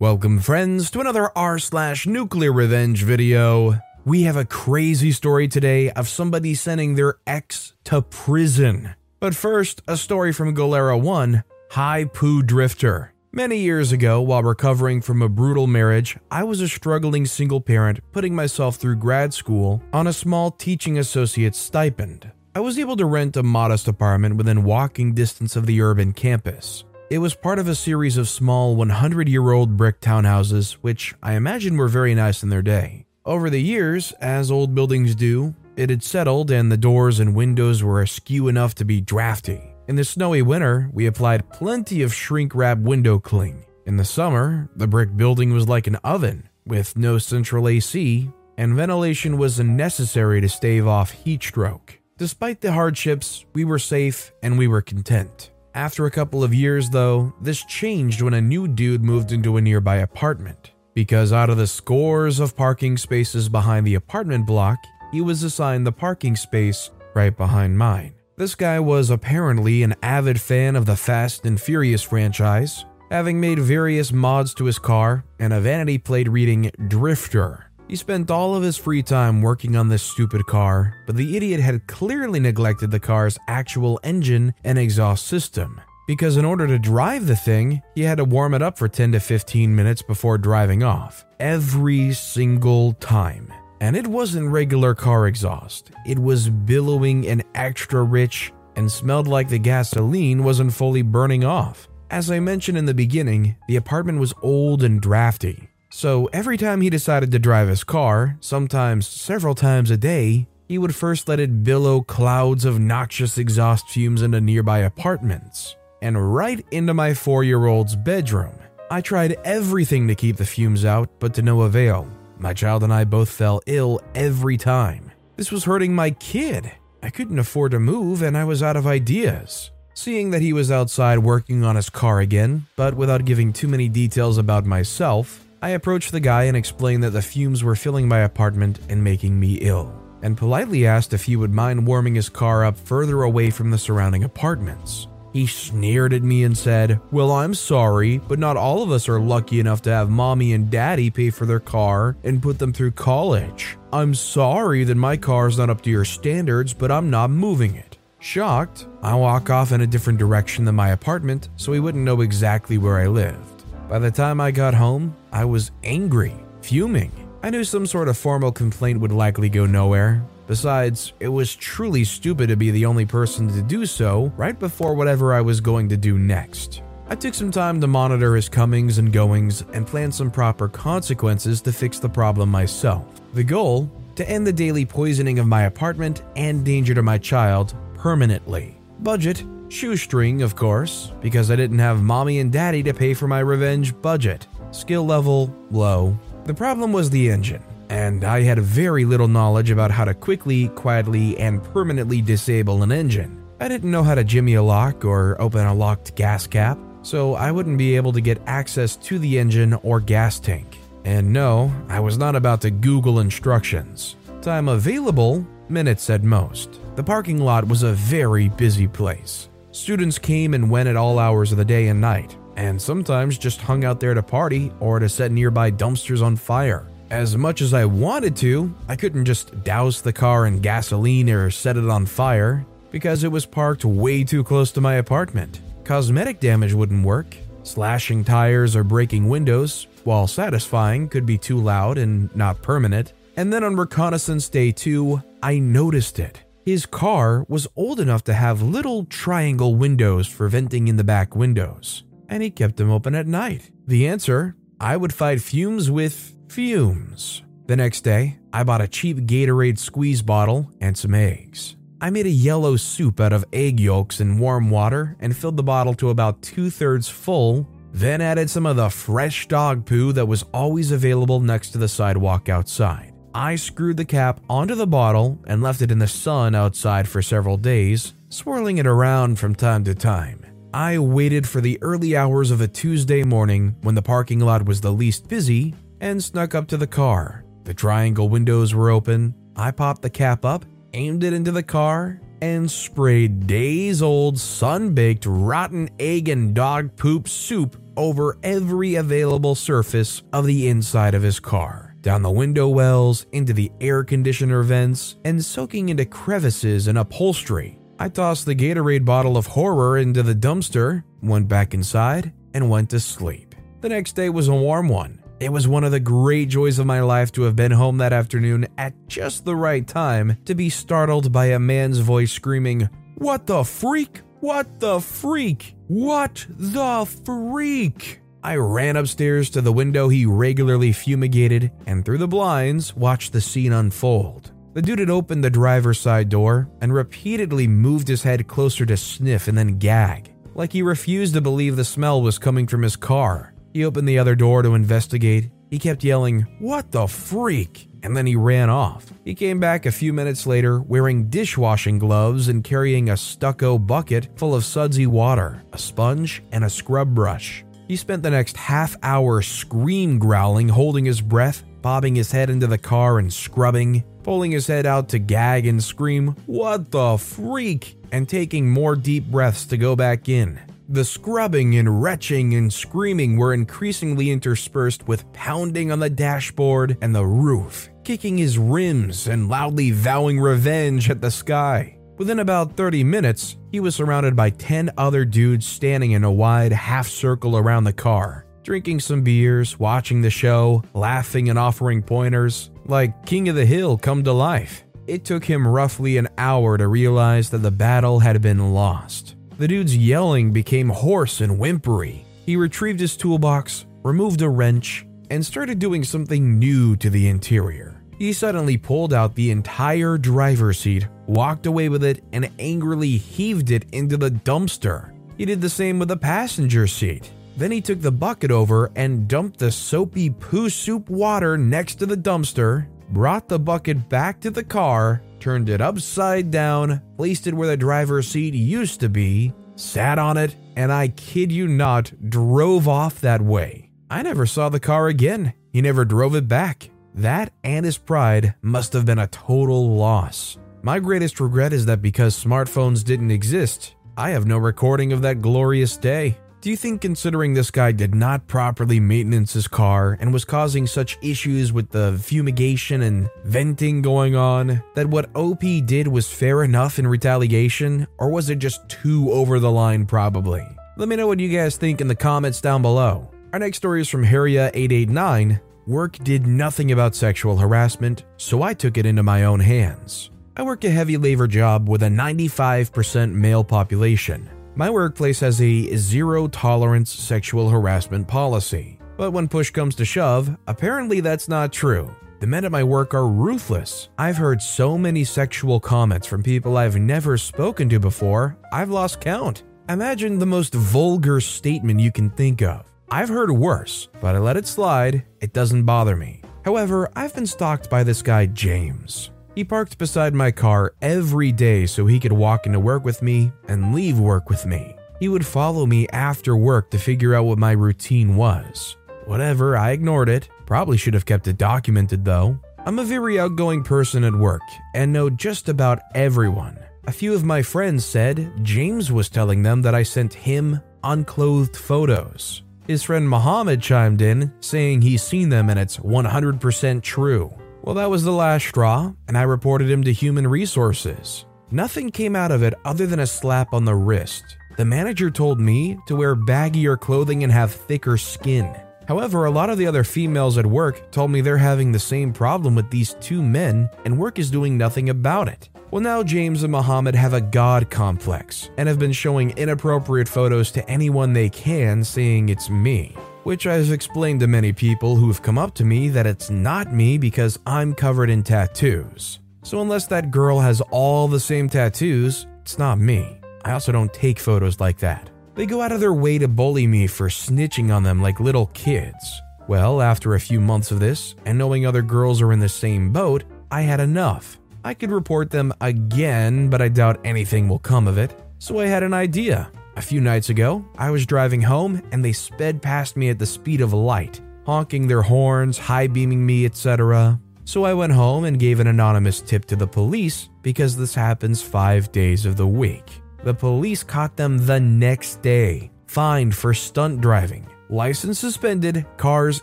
Welcome, friends, to another r slash nuclear revenge video. We have a crazy story today of somebody sending their ex to prison. But first, a story from Golera 1, High Poo Drifter. Many years ago, while recovering from a brutal marriage, I was a struggling single parent putting myself through grad school on a small teaching associate's stipend. I was able to rent a modest apartment within walking distance of the urban campus. It was part of a series of small 100 year old brick townhouses, which I imagine were very nice in their day. Over the years, as old buildings do, it had settled and the doors and windows were askew enough to be drafty. In the snowy winter, we applied plenty of shrink wrap window cling. In the summer, the brick building was like an oven, with no central AC, and ventilation was necessary to stave off heat stroke. Despite the hardships, we were safe and we were content. After a couple of years, though, this changed when a new dude moved into a nearby apartment. Because out of the scores of parking spaces behind the apartment block, he was assigned the parking space right behind mine. This guy was apparently an avid fan of the Fast and Furious franchise, having made various mods to his car and a vanity plate reading Drifter. He spent all of his free time working on this stupid car, but the idiot had clearly neglected the car's actual engine and exhaust system. Because in order to drive the thing, he had to warm it up for 10 to 15 minutes before driving off. Every single time. And it wasn't regular car exhaust, it was billowing and extra rich and smelled like the gasoline wasn't fully burning off. As I mentioned in the beginning, the apartment was old and drafty, so every time he decided to drive his car, sometimes several times a day, he would first let it billow clouds of noxious exhaust fumes into nearby apartments and right into my four year old's bedroom. I tried everything to keep the fumes out, but to no avail. My child and I both fell ill every time. This was hurting my kid. I couldn't afford to move and I was out of ideas. Seeing that he was outside working on his car again, but without giving too many details about myself, I approached the guy and explained that the fumes were filling my apartment and making me ill, and politely asked if he would mind warming his car up further away from the surrounding apartments. He sneered at me and said, Well, I'm sorry, but not all of us are lucky enough to have mommy and daddy pay for their car and put them through college. I'm sorry that my car's not up to your standards, but I'm not moving it. Shocked, I walk off in a different direction than my apartment so he wouldn't know exactly where I lived. By the time I got home, I was angry, fuming. I knew some sort of formal complaint would likely go nowhere. Besides, it was truly stupid to be the only person to do so right before whatever I was going to do next. I took some time to monitor his comings and goings and plan some proper consequences to fix the problem myself. The goal? To end the daily poisoning of my apartment and danger to my child permanently. Budget? Shoestring, of course, because I didn't have mommy and daddy to pay for my revenge budget. Skill level low. The problem was the engine, and I had very little knowledge about how to quickly, quietly, and permanently disable an engine. I didn't know how to jimmy a lock or open a locked gas cap, so I wouldn't be able to get access to the engine or gas tank. And no, I was not about to Google instructions. Time available, minutes at most. The parking lot was a very busy place. Students came and went at all hours of the day and night, and sometimes just hung out there to party or to set nearby dumpsters on fire. As much as I wanted to, I couldn't just douse the car in gasoline or set it on fire because it was parked way too close to my apartment. Cosmetic damage wouldn't work. Slashing tires or breaking windows, while satisfying, could be too loud and not permanent. And then on reconnaissance day two, I noticed it. His car was old enough to have little triangle windows for venting in the back windows, and he kept them open at night. The answer I would fight fumes with fumes. The next day, I bought a cheap Gatorade squeeze bottle and some eggs. I made a yellow soup out of egg yolks and warm water and filled the bottle to about two thirds full, then added some of the fresh dog poo that was always available next to the sidewalk outside. I screwed the cap onto the bottle and left it in the sun outside for several days, swirling it around from time to time. I waited for the early hours of a Tuesday morning when the parking lot was the least busy and snuck up to the car. The triangle windows were open. I popped the cap up aimed it into the car, and sprayed days old, sun baked, rotten egg and dog poop soup over every available surface of the inside of his car, down the window wells, into the air conditioner vents, and soaking into crevices and upholstery. I tossed the Gatorade bottle of horror into the dumpster, went back inside, and went to sleep. The next day was a warm one, it was one of the great joys of my life to have been home that afternoon at just the right time to be startled by a man's voice screaming, What the freak? What the freak? What the freak? I ran upstairs to the window he regularly fumigated and through the blinds watched the scene unfold. The dude had opened the driver's side door and repeatedly moved his head closer to sniff and then gag, like he refused to believe the smell was coming from his car. He opened the other door to investigate. He kept yelling, What the freak? And then he ran off. He came back a few minutes later wearing dishwashing gloves and carrying a stucco bucket full of sudsy water, a sponge, and a scrub brush. He spent the next half hour scream growling, holding his breath, bobbing his head into the car and scrubbing, pulling his head out to gag and scream, What the freak? and taking more deep breaths to go back in. The scrubbing and retching and screaming were increasingly interspersed with pounding on the dashboard and the roof, kicking his rims and loudly vowing revenge at the sky. Within about 30 minutes, he was surrounded by 10 other dudes standing in a wide half circle around the car, drinking some beers, watching the show, laughing and offering pointers, like King of the Hill come to life. It took him roughly an hour to realize that the battle had been lost. The dude's yelling became hoarse and whimpery. He retrieved his toolbox, removed a wrench, and started doing something new to the interior. He suddenly pulled out the entire driver's seat, walked away with it, and angrily heaved it into the dumpster. He did the same with the passenger seat. Then he took the bucket over and dumped the soapy poo soup water next to the dumpster, brought the bucket back to the car, turned it upside down, placed it where the driver's seat used to be, sat on it, and I kid you not, drove off that way. I never saw the car again. He never drove it back. That and his pride must have been a total loss. My greatest regret is that because smartphones didn't exist, I have no recording of that glorious day. Do you think, considering this guy did not properly maintenance his car and was causing such issues with the fumigation and venting going on, that what OP did was fair enough in retaliation, or was it just too over the line, probably? Let me know what you guys think in the comments down below. Our next story is from Harriet889. Work did nothing about sexual harassment, so I took it into my own hands. I work a heavy labor job with a 95% male population. My workplace has a zero tolerance sexual harassment policy. But when push comes to shove, apparently that's not true. The men at my work are ruthless. I've heard so many sexual comments from people I've never spoken to before, I've lost count. Imagine the most vulgar statement you can think of. I've heard worse, but I let it slide, it doesn't bother me. However, I've been stalked by this guy, James. He parked beside my car every day so he could walk into work with me and leave work with me. He would follow me after work to figure out what my routine was. Whatever, I ignored it. Probably should have kept it documented though. I'm a very outgoing person at work and know just about everyone. A few of my friends said James was telling them that I sent him unclothed photos. His friend Mohammed chimed in, saying he's seen them and it's 100% true. Well, that was the last straw, and I reported him to human resources. Nothing came out of it other than a slap on the wrist. The manager told me to wear baggier clothing and have thicker skin. However, a lot of the other females at work told me they're having the same problem with these two men, and work is doing nothing about it. Well, now James and Muhammad have a god complex and have been showing inappropriate photos to anyone they can, saying it's me which I've explained to many people who've come up to me that it's not me because I'm covered in tattoos. So, unless that girl has all the same tattoos, it's not me. I also don't take photos like that. They go out of their way to bully me for snitching on them like little kids. Well, after a few months of this, and knowing other girls are in the same boat, I had enough. I could report them again, but I doubt anything will come of it. So I had an idea. A few nights ago, I was driving home and they sped past me at the speed of light, honking their horns, high beaming me, etc. So I went home and gave an anonymous tip to the police because this happens five days of the week. The police caught them the next day, fined for stunt driving, license suspended, cars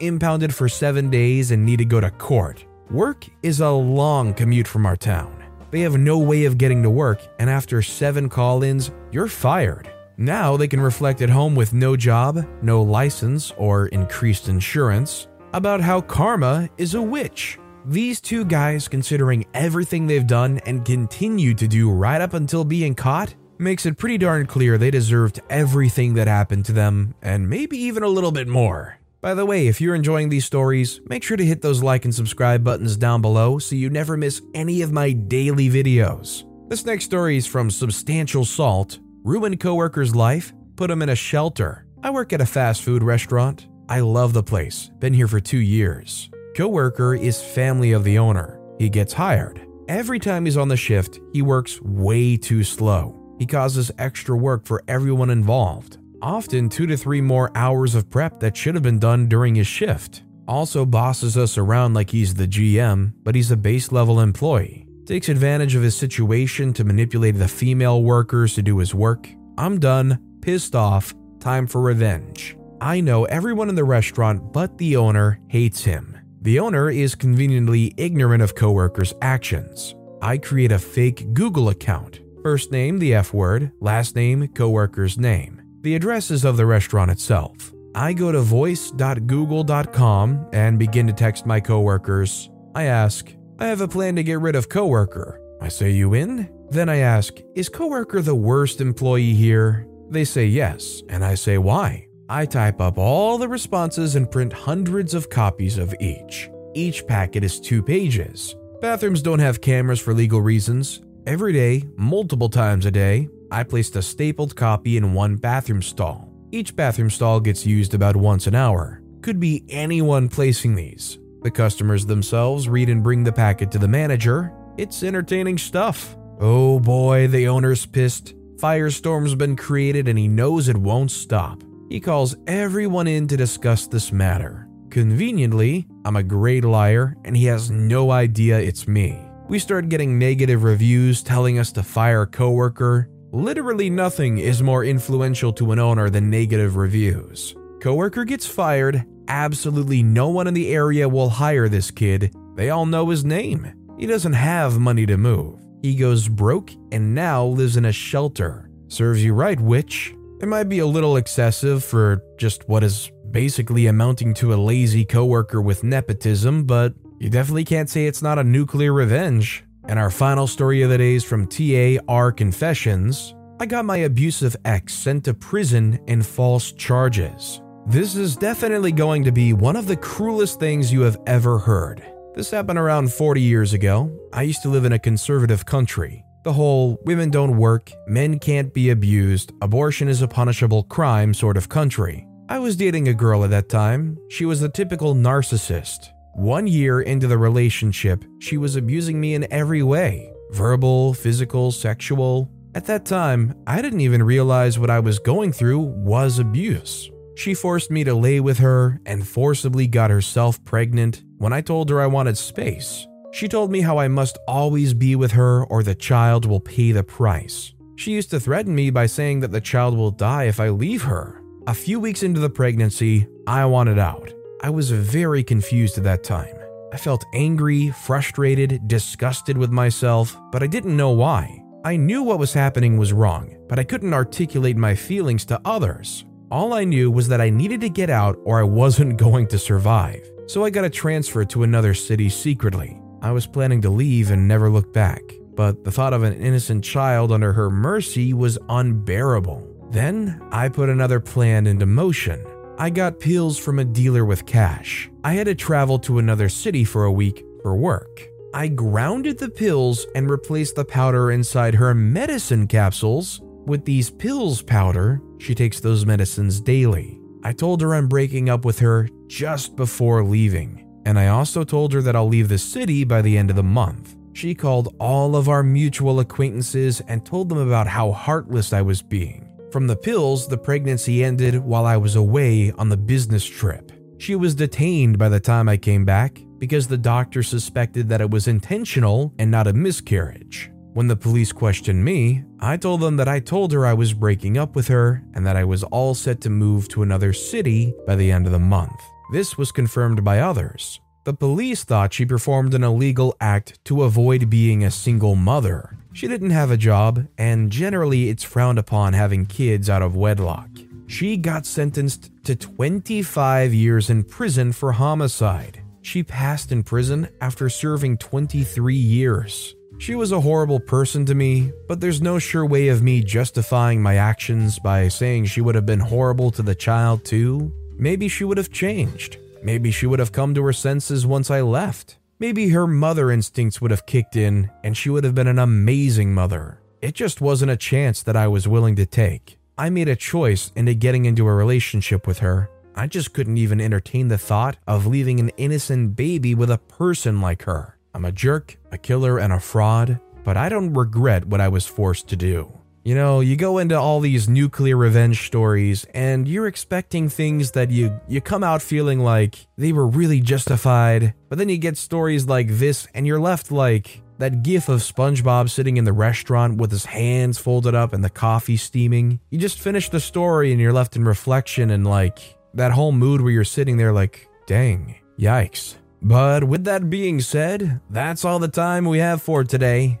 impounded for seven days, and need to go to court. Work is a long commute from our town. They have no way of getting to work, and after seven call ins, you're fired. Now they can reflect at home with no job, no license, or increased insurance about how karma is a witch. These two guys, considering everything they've done and continue to do right up until being caught, makes it pretty darn clear they deserved everything that happened to them, and maybe even a little bit more. By the way, if you're enjoying these stories, make sure to hit those like and subscribe buttons down below so you never miss any of my daily videos. This next story is from Substantial Salt, ruined coworker's life, put him in a shelter. I work at a fast food restaurant. I love the place. Been here for 2 years. Coworker is family of the owner. He gets hired. Every time he's on the shift, he works way too slow. He causes extra work for everyone involved. Often 2 to 3 more hours of prep that should have been done during his shift. Also bosses us around like he's the GM, but he's a base level employee takes advantage of his situation to manipulate the female workers to do his work. I'm done, pissed off, time for revenge. I know everyone in the restaurant but the owner hates him. The owner is conveniently ignorant of coworkers' actions. I create a fake Google account. First name, the F word, last name, coworker's name. The address is of the restaurant itself. I go to voice.google.com and begin to text my coworkers. I ask, I have a plan to get rid of coworker. I say, You in? Then I ask, Is coworker the worst employee here? They say yes, and I say, Why? I type up all the responses and print hundreds of copies of each. Each packet is two pages. Bathrooms don't have cameras for legal reasons. Every day, multiple times a day, I placed a stapled copy in one bathroom stall. Each bathroom stall gets used about once an hour. Could be anyone placing these. The customers themselves read and bring the packet to the manager. It's entertaining stuff. Oh boy, the owner's pissed. Firestorm's been created and he knows it won't stop. He calls everyone in to discuss this matter. Conveniently, I'm a great liar and he has no idea it's me. We start getting negative reviews telling us to fire a coworker. Literally nothing is more influential to an owner than negative reviews. Coworker gets fired absolutely no one in the area will hire this kid. They all know his name. He doesn't have money to move. He goes broke and now lives in a shelter. Serves you right, witch. It might be a little excessive for just what is basically amounting to a lazy coworker with nepotism, but you definitely can't say it's not a nuclear revenge. And our final story of the day is from TAR Confessions. I got my abusive ex sent to prison in false charges. This is definitely going to be one of the cruelest things you have ever heard. This happened around 40 years ago. I used to live in a conservative country. The whole women don't work, men can't be abused, abortion is a punishable crime sort of country. I was dating a girl at that time. She was the typical narcissist. One year into the relationship, she was abusing me in every way verbal, physical, sexual. At that time, I didn't even realize what I was going through was abuse. She forced me to lay with her and forcibly got herself pregnant when I told her I wanted space. She told me how I must always be with her or the child will pay the price. She used to threaten me by saying that the child will die if I leave her. A few weeks into the pregnancy, I wanted out. I was very confused at that time. I felt angry, frustrated, disgusted with myself, but I didn't know why. I knew what was happening was wrong, but I couldn't articulate my feelings to others. All I knew was that I needed to get out or I wasn't going to survive. So I got a transfer to another city secretly. I was planning to leave and never look back, but the thought of an innocent child under her mercy was unbearable. Then I put another plan into motion. I got pills from a dealer with cash. I had to travel to another city for a week for work. I grounded the pills and replaced the powder inside her medicine capsules with these pills powder. She takes those medicines daily. I told her I'm breaking up with her just before leaving, and I also told her that I'll leave the city by the end of the month. She called all of our mutual acquaintances and told them about how heartless I was being. From the pills, the pregnancy ended while I was away on the business trip. She was detained by the time I came back because the doctor suspected that it was intentional and not a miscarriage. When the police questioned me, I told them that I told her I was breaking up with her and that I was all set to move to another city by the end of the month. This was confirmed by others. The police thought she performed an illegal act to avoid being a single mother. She didn't have a job, and generally it's frowned upon having kids out of wedlock. She got sentenced to 25 years in prison for homicide. She passed in prison after serving 23 years. She was a horrible person to me, but there's no sure way of me justifying my actions by saying she would have been horrible to the child too. Maybe she would have changed. Maybe she would have come to her senses once I left. Maybe her mother instincts would have kicked in and she would have been an amazing mother. It just wasn't a chance that I was willing to take. I made a choice into getting into a relationship with her. I just couldn't even entertain the thought of leaving an innocent baby with a person like her. I'm a jerk, a killer, and a fraud, but I don't regret what I was forced to do. You know, you go into all these nuclear revenge stories and you're expecting things that you you come out feeling like they were really justified, but then you get stories like this and you're left like that gif of SpongeBob sitting in the restaurant with his hands folded up and the coffee steaming. You just finish the story and you're left in reflection and like that whole mood where you're sitting there like, dang, yikes. But with that being said, that's all the time we have for today.